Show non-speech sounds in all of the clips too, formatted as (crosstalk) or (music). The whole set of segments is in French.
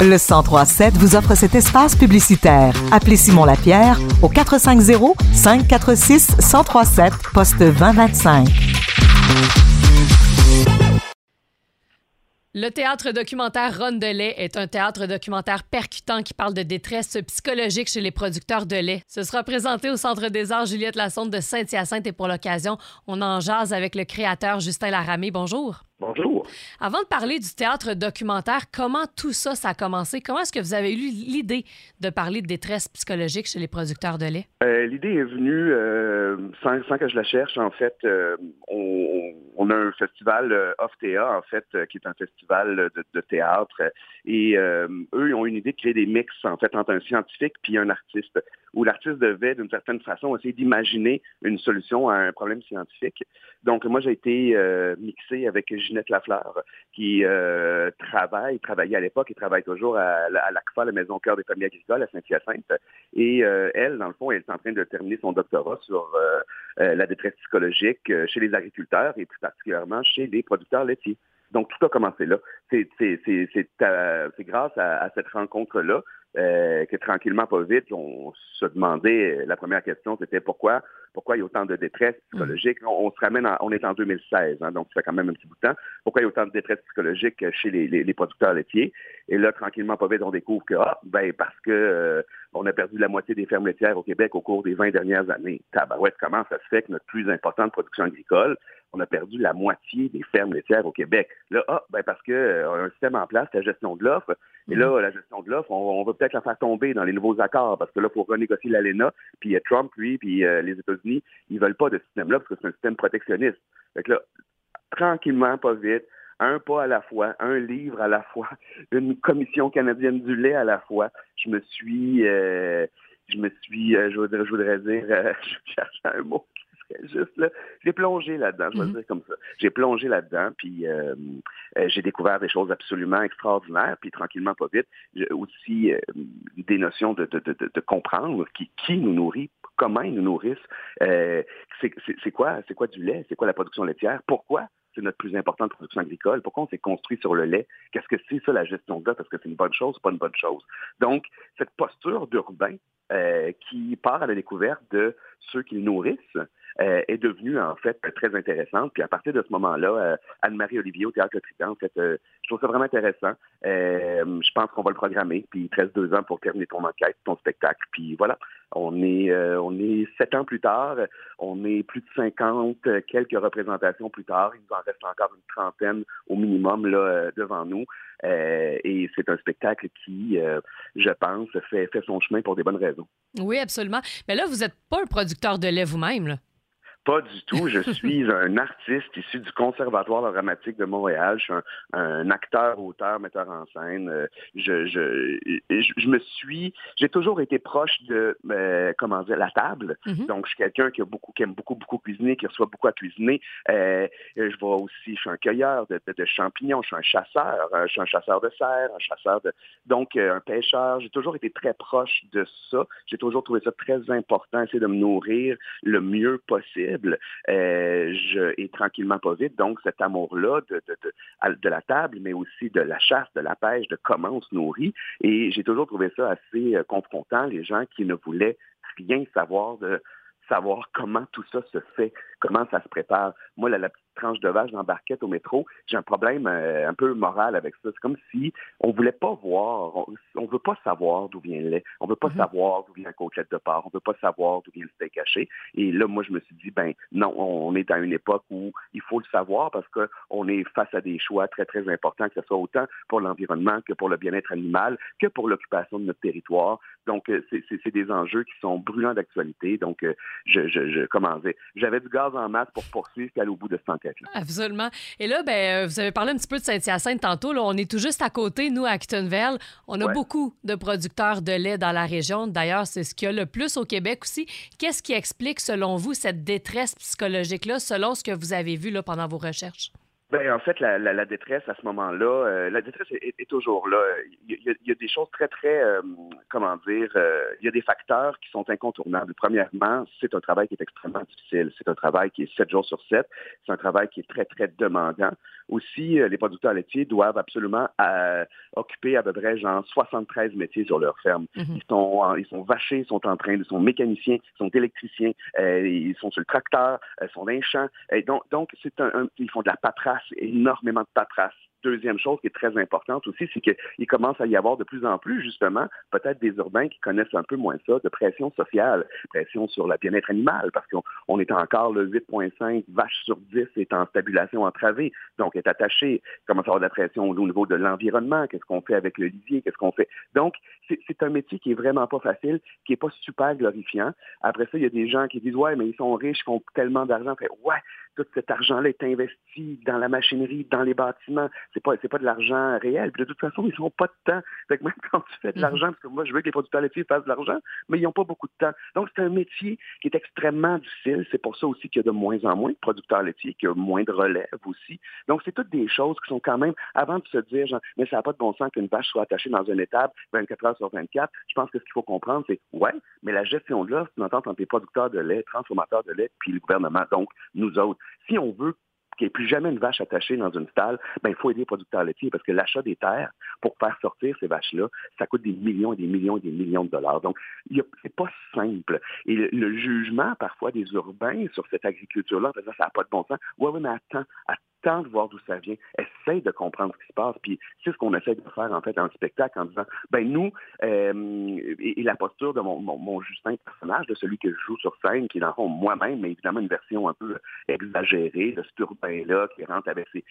Le 1037 vous offre cet espace publicitaire. Appelez Simon Lapierre au 450 546 1037 poste 2025. Le théâtre documentaire Ronde de lait est un théâtre documentaire percutant qui parle de détresse psychologique chez les producteurs de lait. Ce sera présenté au Centre des Arts Juliette Lassonde de Saint-Hyacinthe et pour l'occasion, on en jase avec le créateur Justin Laramé. Bonjour. Bonjour. Avant de parler du théâtre documentaire, comment tout ça, ça a commencé? Comment est-ce que vous avez eu l'idée de parler de détresse psychologique chez les producteurs de lait? Euh, l'idée est venue euh, sans, que je la cherche. En fait, euh, on, a un festival Théâtre, en fait, qui est un festival de, théâtre. Et eux, ils ont une idée de créer des mix, en fait, entre un scientifique puis un artiste, où l'artiste devait, d'une certaine façon, essayer d'imaginer une solution à un problème scientifique. Donc, moi, j'ai été mixé avec Ginette Lafleur, qui euh, travaille, travaillait à l'époque et travaille toujours à, l'ACFA, la Maison Cœur des familles agricoles à Saint-Hyacinthe. Et euh, elle, dans le fond, elle est en train de terminer son doctorat sur euh, la détresse psychologique chez les agriculteurs et plus particulièrement chez les producteurs laitiers. Donc, tout a commencé là. C'est grâce à cette rencontre-là euh, que tranquillement, pas vite, on se demandait, euh, la première question, c'était pourquoi, pourquoi il y a autant de détresse psychologique? On, se ramène, on est en 2016, hein, donc ça fait quand même un petit bout de temps. Pourquoi il y a autant de détresse psychologique chez les, producteurs laitiers? Et là, tranquillement, pas vite, on découvre que, ah, ben, parce que euh, on a perdu la moitié des fermes laitières au Québec au cours des 20 dernières années. Tabarouette, comment ça se fait que notre plus importante production agricole, on a perdu la moitié des fermes laitières au Québec. Là, ah, ben parce que euh, un système en place, la gestion de l'offre. Et là, mhm. la gestion de l'offre, on, on, va peut-être la faire tomber dans les nouveaux accords parce que là, il faut renégocier l'ALENA. Puis Trump, lui, puis euh, les États-Unis, ils veulent pas de ce système-là parce que c'est un système protectionniste. Fait que là, tranquillement, pas vite, un pas à la fois, un livre à la fois, (laughs) une commission canadienne du lait à la fois. Je me suis, euh, je me suis, je voudrais, je voudrais dire, (laughs) je cherche un mot J'ai plongé là-dedans, je vais mhm. dire comme ça. J'ai plongé là-dedans, puis euh, euh, j'ai découvert des choses absolument extraordinaires, puis tranquillement, pas vite, aussi euh, des notions de, de, de, de comprendre qui, qui, nous nourrit, comment ils nous nourrissent, c'est quoi, c'est quoi du lait, c'est quoi la production laitière, pourquoi c'est notre plus importante production agricole? Pourquoi on s'est construit sur le lait? Qu'est-ce que c'est ça, la gestion de l'eau? Est-ce que c'est une bonne chose ou pas une bonne chose? Donc, cette posture d'urbain qui part à la découverte de ceux qui le nourrissent, euh, est devenue en fait très intéressante. Puis à partir de ce moment-là, euh, Anne-Marie Olivier au Théâtre Trident, en fait, euh, je trouve ça vraiment intéressant. je pense qu'on va le programmer. Puis il te reste deux ans pour terminer ton enquête, ton spectacle. Puis voilà, on est on est sept ans plus tard, on est plus de 50, quelques représentations plus tard. Il nous en reste encore une trentaine au minimum là devant nous. et c'est un spectacle qui, je pense, fait, fait son chemin pour des bonnes raisons. Oui, absolument. Mais là, vous n'êtes pas un producteur de lait vous-même? Pas du tout. Je (laughs) suis un artiste issu du Conservatoire dramatique de Montréal. Je suis un, acteur, auteur, metteur en scène. Euh, je, je, je, me suis, j'ai toujours été proche de, euh, comment dire, la table. Mm-hmm. Donc, je suis quelqu'un qui a beaucoup, qui aime beaucoup, beaucoup cuisiner, qui reçoit beaucoup à cuisiner. Euh, je vois aussi, je suis un cueilleur de, de, champignons. Je suis un chasseur. Je suis un chasseur de serre, un chasseur de, donc un pêcheur. J'ai toujours été très proche de ça. J'ai toujours trouvé ça très important, essayer de me nourrir le mieux possible. Euh, et tranquillement pas vite. Donc, cet amour-là de, de, de, la table, mais aussi de la chasse, de la pêche, de comment on se nourrit. Et j'ai toujours trouvé ça assez euh, confrontant, les gens qui ne voulaient rien savoir de savoir comment tout ça se fait, comment ça se prépare. Moi, la, la tranche de vache dans barquette au métro, j'ai un problème euh, un peu moral avec ça. C'est comme si on voulait pas voir, on, ne veut pas savoir d'où vient le lait, on veut pas mhm. savoir d'où vient la côtelette de porc, on veut pas savoir d'où vient le steak caché. Et là, moi, je me suis dit, ben non, on est à une époque où il faut le savoir parce qu'on est face à des choix très, très importants, que ce soit autant pour l'environnement que pour le bien-être animal, que pour l'occupation de notre territoire. Donc, euh, c'est des enjeux qui sont brûlants d'actualité. Donc, euh, je, je, je comment j'avais du gaz en masse pour poursuivre qu'à au bout de ce temps Absolument. Et là, ben, euh, vous avez parlé un petit peu de Saint-Hyacinthe tantôt. Là, on est tout juste à côté, nous, à Actonville. On a beaucoup de producteurs de lait dans la région. D'ailleurs, c'est ce qu'il y a le plus au Québec aussi. Qu'est-ce qui explique, selon vous, cette détresse psychologique-là, selon ce que vous avez vu là, pendant vos recherches? Ben, en fait, la, la, détresse à ce moment-là, euh, la détresse est, toujours là. Il y, a, il y, a, des choses très, très, euh, comment dire, euh, il y a des facteurs qui sont incontournables. Premièrement, c'est un travail qui est extrêmement difficile. C'est un travail qui est sept jours sur sept. C'est un travail qui est très, très demandant. Aussi, les producteurs laitiers doivent absolument occuper à peu près genre 73 métiers sur leur ferme. Mhm. Ils sont ils sont vachés, ils sont en train, ils sont mécaniciens, ils sont électriciens, ils sont sur le tracteur, ils sont dans les champs. donc, donc c'est un, ils font de la paperasse, énormément de paperasse deuxième chose qui est très importante aussi, c'est qu'il commence à y avoir de plus en plus, justement, peut-être des urbains qui connaissent un peu moins ça, de pression sociale, pression sur le bien-être animal, parce qu'on est encore le 8,5 vaches sur 10 est en stabulation entravée, donc est attaché, commence à avoir de la pression au niveau de l'environnement, qu'est-ce qu'on fait avec le lisier, qu'est-ce qu'on fait. Donc, c'est un métier qui est vraiment pas facile, qui est pas super glorifiant. Après ça, il y a des gens qui disent, ouais, mais ils sont riches, ils ont tellement d'argent. Ouais, tout cet argent-là est investi dans la machinerie, dans les bâtiments. C'est pas, c'est pas de l'argent réel. Puis de toute façon, ils n'ont pas de temps. Fait que même (laughs) quand tu fais de mhm. l'argent, parce que moi, je veux que les producteurs laitiers fassent de l'argent, mais ils n'ont pas beaucoup de temps. Donc, c'est un métier qui est extrêmement difficile. C'est pour ça aussi qu'il y a de moins en moins de producteurs laitiers, qu'il y a moins de relève aussi. Donc, c'est toutes des choses qui sont quand même, avant de se dire, genre, mais ça n'a pas de bon sens qu'une vache soit attachée dans une étable 24 heures sur 24, je pense que ce qu'il faut comprendre, c'est, ouais, mais la gestion de l'offre, c'est une entente entre les producteurs de lait, transformateurs de lait, puis le gouvernement, donc nous autres. Si on veut qu'il n'y ait plus jamais une vache attachée dans une stalle, ben, il faut aider les producteurs laitiers parce que l'achat des terres pour faire sortir ces vaches-là, ça coûte des millions et des millions et des millions de dollars. Donc, c'est pas simple. Et le, jugement, parfois, des urbains sur cette agriculture-là, ça n'a pas de bon sens. Oui, oui, mais attends, attends de voir d'où ça vient, essaye de comprendre ce qui se passe. Puis c'est ce qu'on essaie de faire en fait dans le spectacle en disant, ben nous, euh, et, la posture de mon, Justin personnage, de celui que je joue sur scène, qui est dans moi-même, mais évidemment une version un peu exagérée de cet urbain-là qui rentre avec ses,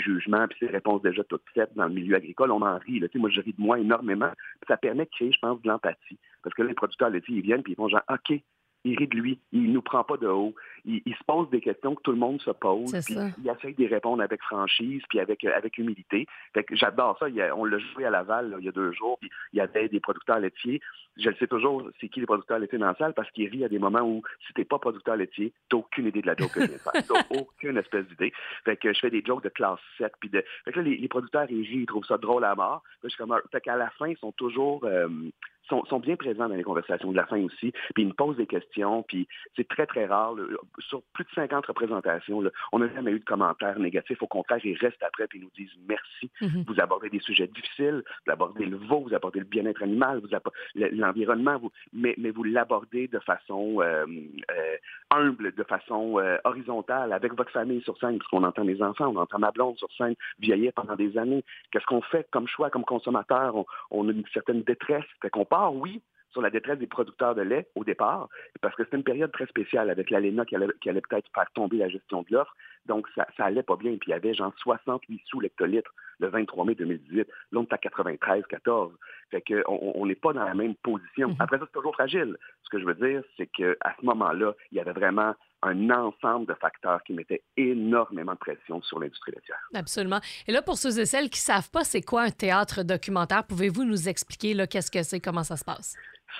jugements puis ses réponses déjà toutes faites dans le milieu agricole, on en rit. Là. Moi, je ris de moi énormément. ça permet de créer, je pense, de l'empathie. Parce que les producteurs laitiers, ils viennent puis ils font genre, OK, il rit de lui, il nous prend pas de haut, il, se pose des questions que tout le monde se pose, puis il essaie d'y répondre avec franchise, puis avec, euh, avec humilité. Fait que j'adore ça. on l'a joué à Laval il y a deux jours, puis il y avait des producteurs laitiers. Je le sais toujours, c'est qui les producteurs laitiers dans la salle, parce qu'il rit à des moments où si t'es pas producteur laitier, t'as aucune idée de la joke que je viens de faire. T'as (laughs) aucune espèce d'idée. Fait que je fais des jokes de classe 7, puis de... Fait que là, les, producteurs, ils rient, ils trouvent ça drôle à mort. Fait, comme... fait qu'à la fin, ils sont toujours... Euh, sont, bien présents dans les conversations de la fin aussi, puis ils me posent des questions, puis c'est très, très rare. Sur plus de 50 représentations, on n'a jamais eu de commentaires négatifs. Au contraire, ils restent après et nous disent merci. Mm-hmm. Vous abordez des sujets difficiles, vous abordez le veau, vous abordez le bien-être animal, vous l'environnement, vous, mais, mais vous l'abordez de façon euh, euh, humble, de façon euh, horizontale, avec votre famille sur scène, parce qu'on entend les enfants, on entend ma blonde sur scène vieillir pendant des années. Qu'est-ce qu'on fait comme choix, comme consommateur? On, a une certaine détresse, fait qu'on oui, sur la détresse des producteurs de lait au départ, parce que c'était une période très spéciale avec l'ALENA qui allait, qui allait peut-être faire tomber la gestion de l'offre. Donc, ça, ça allait pas bien. Puis, il y avait genre 68 sous l'hectolitre le 23 mai 2018. Là, on est à 93, 14. Fait qu'on n'est pas dans la même position. Mm-hmm. Après ça, c'est toujours fragile. Ce que je veux dire, c'est qu'à ce moment-là, il y avait vraiment un ensemble de facteurs qui mettaient énormément de pression sur l'industrie laitière. Absolument. Et là, pour ceux et celles qui ne savent pas c'est quoi un théâtre documentaire, pouvez-vous nous expliquer qu'est-ce que c'est, comment ça se passe?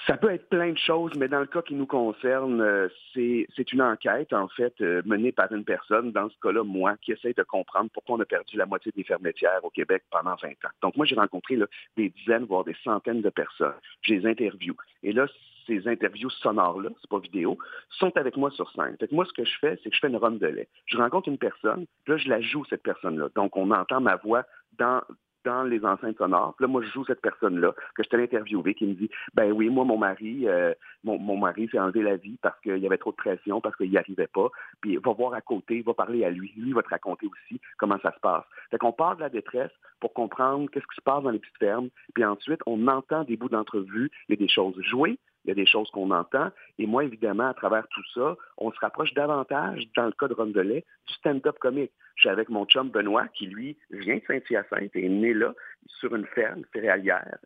Ça peut être plein de choses, mais dans le cas qui nous concerne, euh, c'est une enquête, en fait, euh, menée par une personne, dans ce cas-là, moi, qui essaie de comprendre pourquoi on a perdu la moitié des fermes au Québec pendant 20 ans. Donc, moi, j'ai rencontré des dizaines, voire des centaines de personnes. Je les interview. Et là, ces interviews sonores-là, c'est pas vidéo, sont avec moi sur scène. Fait moi, ce que je fais, c'est que je fais une run de lait. Je rencontre une personne, là, je la joue, cette personne-là. Donc, on entend ma voix dans, dans les enceintes sonores. Là, moi, je joue cette personne-là que je t'ai interviewé, qui me dit, ben oui, moi, mon mari, euh, mon, mon, mari s'est enlevé la vie parce qu'il y avait trop de pression, parce qu'il n'y arrivait pas. Puis va voir à côté, va parler à lui. Lui va te raconter aussi comment ça se passe. Fait qu'on part de la détresse pour comprendre qu'est-ce qui se passe dans les petites fermes. Puis ensuite, on entend des bouts d'entrevue, a des choses jouées, il y a des choses qu'on entend. Et moi, évidemment, à travers tout ça, on se rapproche davantage, dans le cas de Rondelet, du stand-up comique. Je suis avec mon chum Benoît, qui, lui, vient de Saint-Hyacinthe et est né là, sur une ferme céréalière,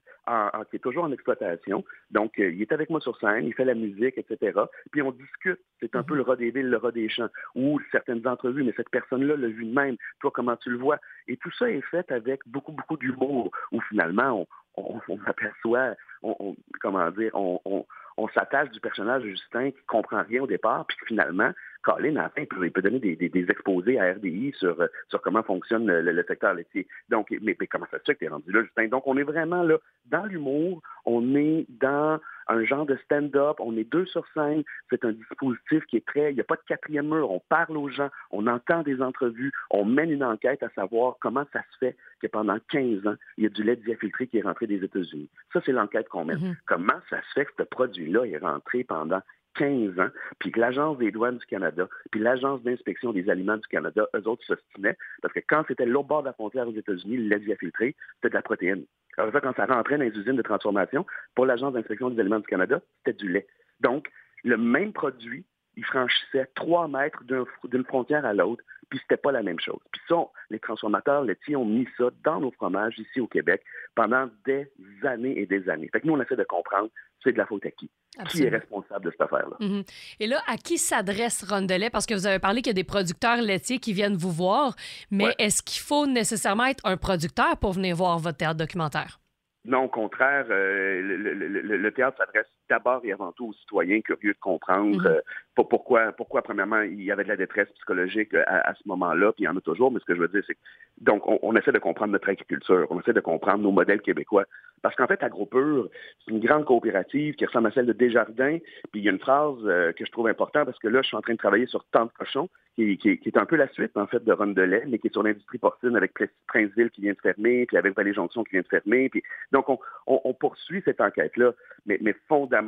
qui est toujours en exploitation. Donc, euh, il est avec moi sur scène, il fait la musique, etc. Puis on discute. C'est un peu le rat des villes, le rat des champs, ou certaines entrevues, mais cette personne-là l'a vu de même. Toi, comment tu le vois? Et tout ça est fait avec beaucoup, beaucoup d'humour, où finalement, on, on, aperçoit, on, comment dire, on, on s'attache du personnage de Justin qui comprend rien au départ, puis finalement, Colin, à la fin, il peut donner des, des, exposés à RDI sur, sur comment fonctionne le, secteur laitier. Donc, mais, mais, comment ça se fait que tu es rendu là, Justin? Donc, on est vraiment là dans l'humour, on est dans un genre de stand-up, on est deux sur scène, c'est un dispositif qui est très, il n'y a pas de quatrième mur, on parle aux gens, on entend des entrevues, on mène une enquête à savoir comment ça se fait que pendant 15 ans, il y a du lait diafiltré qui est rentré des États-Unis. Ça, c'est l'enquête qu'on mène. Mm-hmm. Comment ça se fait que ce produit-là est rentré pendant 15 ans, puis que l'Agence des douanes du Canada, puis l'Agence d'inspection des aliments du Canada, eux autres s'ostinaient, parce que quand c'était l'autre bord de la frontière aux États-Unis, le lait diafiltré, c'était de la protéine. Alors ça, quand ça rentrait dans les usines de transformation, pour l'Agence d'inspection des aliments du Canada, c'était du lait. Donc, le même produit, il franchissait trois mètres d'une frontière à l'autre, puis c'était pas la même chose. Puis ça, les transformateurs laitiers ont mis ça dans nos fromages ici au Québec pendant des années et des années. Fait que nous, on essaie de comprendre, c'est de la faute à qui? Qui est responsable de cette affaire-là? Mm-hmm. Et là, à qui s'adresse Rondelet? Parce que vous avez parlé qu'il y a des producteurs laitiers qui viennent vous voir, mais est-ce qu'il faut nécessairement être un producteur pour venir voir votre théâtre documentaire? Non, au contraire, euh, le, théâtre s'adresse d'abord et avant tout aux citoyens curieux de comprendre mm-hmm. euh, pourquoi, pourquoi, premièrement, il y avait de la détresse psychologique euh, à, ce moment-là, puis il y en a toujours, mais ce que je veux dire, c'est que, donc, on, essaie de comprendre notre agriculture, on essaie de comprendre nos modèles québécois. Parce qu'en fait, AgroPure, c'est une grande coopérative qui ressemble à celle de Desjardins, puis il y a une phrase euh, que je trouve importante, parce que là, je suis en train de travailler sur Tant de cochon, qui, est un peu la suite, en fait, de Run de lait, mais qui est sur l'industrie porcine avec Princeville qui vient de fermer, puis avec Vallée Jonction qui vient de fermer, puis donc, on, poursuit cette enquête-là, mais, mais fondamentalement,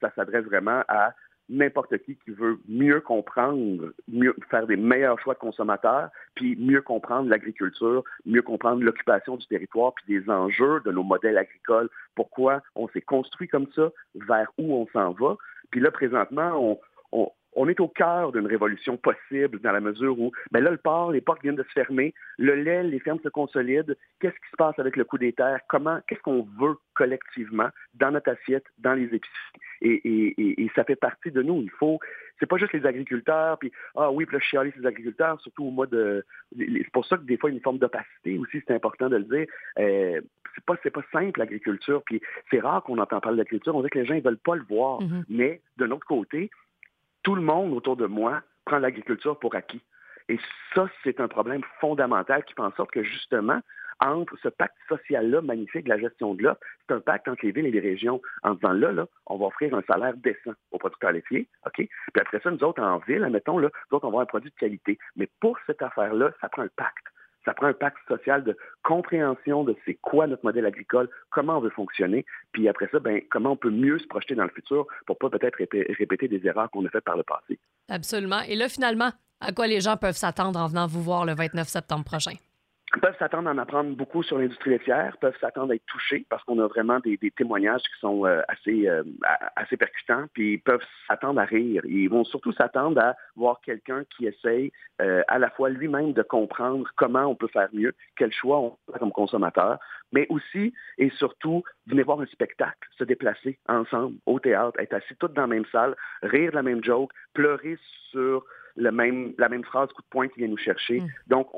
ça s'adresse vraiment à n'importe qui qui veut mieux comprendre, mieux faire des meilleurs choix de consommateurs, puis mieux comprendre l'agriculture, mieux comprendre l'occupation du territoire, puis des enjeux de nos modèles agricoles, pourquoi on s'est construit comme ça, vers où on s'en va. Puis là, présentement, on, on est au cœur d'une révolution possible dans la mesure où, ben là, le port, les portes viennent de se fermer, le lait, les fermes se consolident. Qu'est-ce qui se passe avec le coût des terres? Comment, qu'est-ce qu'on veut collectivement dans notre assiette, dans les épiceries? Et, ça fait partie de nous. Il faut, c'est pas juste les agriculteurs, puis ah oui, puis là, je chialer ces agriculteurs, surtout au mois de, c'est pour ça que des fois, il y a une forme d'opacité aussi, c'est important de le dire. Euh, c'est pas, c'est pas simple l'agriculture, puis c'est rare qu'on entend parler d'agriculture. On dirait que les gens ne veulent pas le voir. Mm-hmm. Mais d'un autre côté, tout le monde autour de moi prend l'agriculture pour acquis. Et ça, c'est un problème fondamental qui fait en sorte que justement, entre ce pacte social-là magnifique de la gestion de l'offre, c'est un pacte entre les villes et les régions en disant là, là, on va offrir un salaire décent aux producteurs laitiers, OK? Puis après ça, nous autres, en ville, admettons, là, nous autres, on va avoir un produit de qualité. Mais pour cette affaire-là, ça prend un pacte ça prend un pacte social de compréhension de c'est quoi notre modèle agricole, comment on veut fonctionner, puis après ça, ben, comment on peut mieux se projeter dans le futur pour pas peut-être répéter des erreurs qu'on a faites par le passé. Absolument. Et là, finalement, à quoi les gens peuvent s'attendre en venant vous voir le 29 septembre prochain? Peuvent s'attendre à en apprendre beaucoup sur l'industrie laitière, peuvent s'attendre à être touchés parce qu'on a vraiment des, témoignages qui sont euh, assez, euh, assez percutants, puis ils peuvent s'attendre à rire. Ils vont surtout s'attendre à voir quelqu'un qui essaye euh, à la fois lui-même de comprendre comment on peut faire mieux, quel choix on fait comme consommateur, mais aussi et surtout venir voir un spectacle, se déplacer ensemble au théâtre, être assis tous dans la même salle, rire de la même joke, pleurer sur le même, la même phrase coup de poing qui vient nous chercher. Mm. Donc,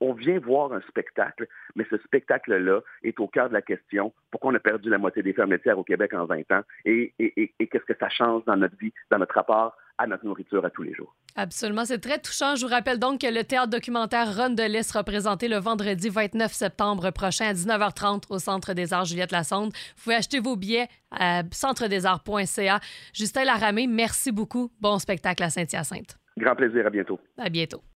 on, vient voir un spectacle, mais ce spectacle-là est au cœur de la question pourquoi on a perdu la moitié des fermes laitières au Québec en 20 ans et, qu'est-ce que ça change dans notre vie, dans notre rapport à notre nourriture à tous les jours. Absolument, c'est très touchant. Je vous rappelle donc que le théâtre documentaire Run de l'Est sera présenté le vendredi 29 septembre prochain à 19h30 au Centre des Arts Juliette Lassonde. Vous pouvez acheter vos billets à centredesarts.ca. Justin Laramé, merci beaucoup. Bon spectacle à Saint-Hyacinthe. Grand plaisir. À bientôt. À bientôt.